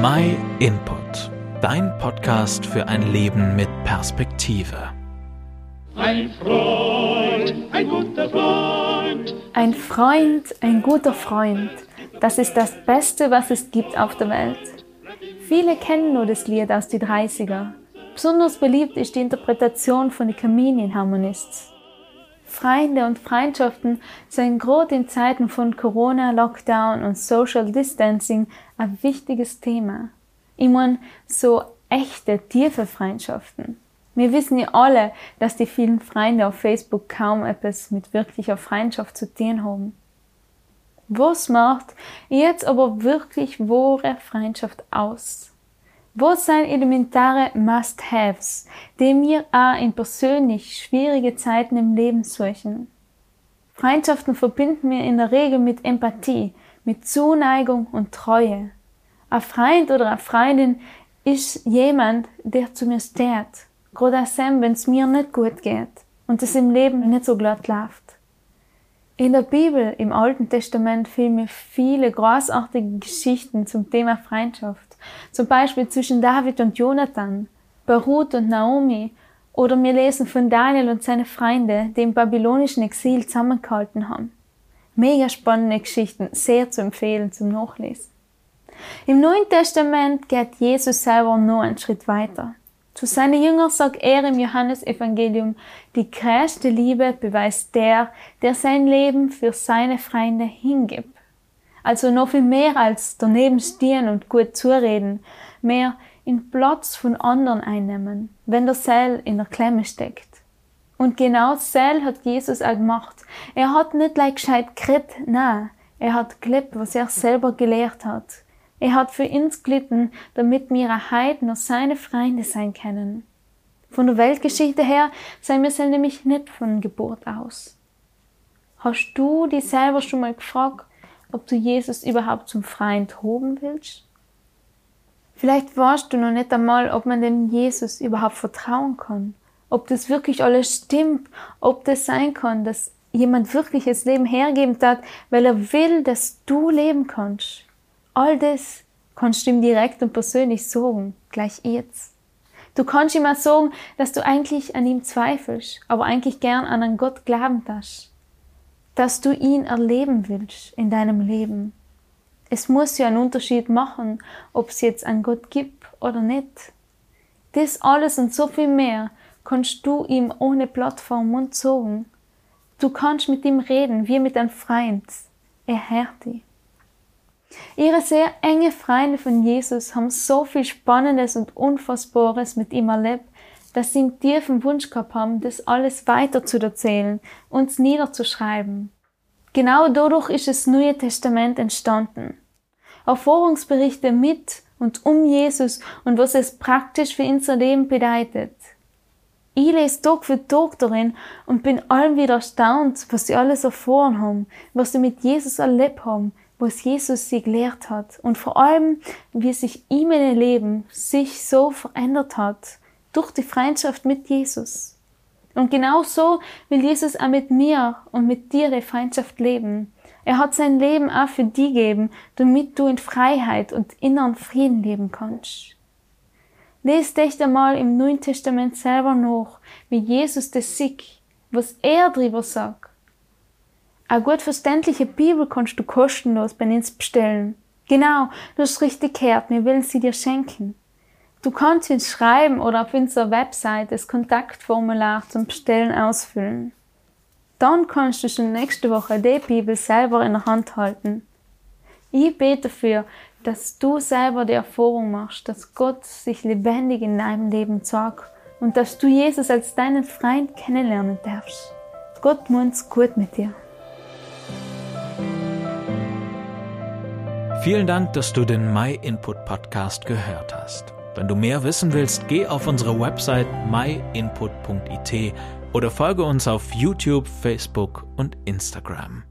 My Input, dein Podcast für ein Leben mit Perspektive. Ein Freund, ein guter Freund. Ein Freund, ein guter Freund. Das ist das Beste, was es gibt auf der Welt. Viele kennen nur das Lied aus den 30er. Besonders beliebt ist die Interpretation von den Comedian Harmonists. Freunde und Freundschaften sind gerade in Zeiten von Corona, Lockdown und Social Distancing ein wichtiges Thema. Ich meine, so echte, tiefe Freundschaften. Wir wissen ja alle, dass die vielen Freunde auf Facebook kaum etwas mit wirklicher Freundschaft zu tun haben. Was macht jetzt aber wirklich wahre Freundschaft aus? Was sind elementare Must-Haves, die wir auch in persönlich schwierige Zeiten im Leben suchen? Freundschaften verbinden wir in der Regel mit Empathie, mit Zuneigung und Treue. Ein Freund oder eine Freundin ist jemand, der zu mir steht, gerade auch wenn es mir nicht gut geht und es im Leben nicht so glatt läuft. In der Bibel, im Alten Testament, finden mir viele großartige Geschichten zum Thema Freundschaft. Zum Beispiel zwischen David und Jonathan, bei Ruth und Naomi, oder wir lesen von Daniel und seine Freunde, die im babylonischen Exil zusammengehalten haben. Mega spannende Geschichten, sehr zu empfehlen zum Nachlesen. Im Neuen Testament geht Jesus selber noch einen Schritt weiter. Zu seinen Jüngern sagt er im Johannesevangelium, die größte Liebe beweist der, der sein Leben für seine Freunde hingibt. Also noch viel mehr als daneben stehen und gut zureden, mehr in Platz von anderen einnehmen, wenn der Seil in der Klemme steckt. Und genau Seil hat Jesus auch gemacht. Er hat nicht gleich gescheit geredet, nein, er hat gelebt, was er selber gelehrt hat. Er hat für uns gelitten, damit wir heute noch seine Freunde sein können. Von der Weltgeschichte her sein wir nämlich nicht von Geburt aus. Hast du dich selber schon mal gefragt, ob du Jesus überhaupt zum Freund hoben willst? Vielleicht weißt du noch nicht einmal, ob man dem Jesus überhaupt vertrauen kann, ob das wirklich alles stimmt, ob das sein kann, dass jemand wirklich das Leben hergeben hat, weil er will, dass du leben kannst. All das kannst du ihm direkt und persönlich sagen, gleich jetzt. Du kannst ihm auch sagen, dass du eigentlich an ihm zweifelst, aber eigentlich gern an einen Gott glauben hast. Dass du ihn erleben willst in deinem Leben. Es muss ja einen Unterschied machen, ob es jetzt einen Gott gibt oder nicht. Das alles und so viel mehr kannst du ihm ohne Plattform und sagen. Du kannst mit ihm reden, wie mit einem Freund. Er hört dich. Ihre sehr enge Freunde von Jesus haben so viel Spannendes und Unfassbares mit ihm erlebt, dass sie einen tiefen Wunsch gehabt haben, das alles weiter zu erzählen, uns niederzuschreiben. Genau dadurch ist das Neue Testament entstanden. Erfahrungsberichte mit und um Jesus und was es praktisch für unser Leben bedeutet. Ich lese Tag für Tag darin und bin allem wieder erstaunt, was sie alles erfahren haben, was sie mit Jesus erlebt haben, was Jesus sie gelehrt hat und vor allem, wie sich ihm in Leben sich so verändert hat durch die Freundschaft mit Jesus. Und genau so will Jesus auch mit mir und mit dir die Freundschaft leben. Er hat sein Leben auch für die gegeben, damit du in Freiheit und inneren Frieden leben kannst. Lest dich einmal im Neuen Testament selber noch, wie Jesus das sieht, was er drüber sagt eine gut verständliche Bibel kannst du kostenlos bei uns bestellen. Genau, du hast richtig gehört, wir wollen sie dir schenken. Du kannst uns schreiben oder auf unserer Website das Kontaktformular zum Bestellen ausfüllen. Dann kannst du schon nächste Woche die Bibel selber in der Hand halten. Ich bete dafür, dass du selber die Erfahrung machst, dass Gott sich lebendig in deinem Leben zeigt und dass du Jesus als deinen Freund kennenlernen darfst. Gott meint's gut mit dir. Vielen Dank, dass du den My Input Podcast gehört hast. Wenn du mehr wissen willst, geh auf unsere Website myinput.it oder folge uns auf YouTube, Facebook und Instagram.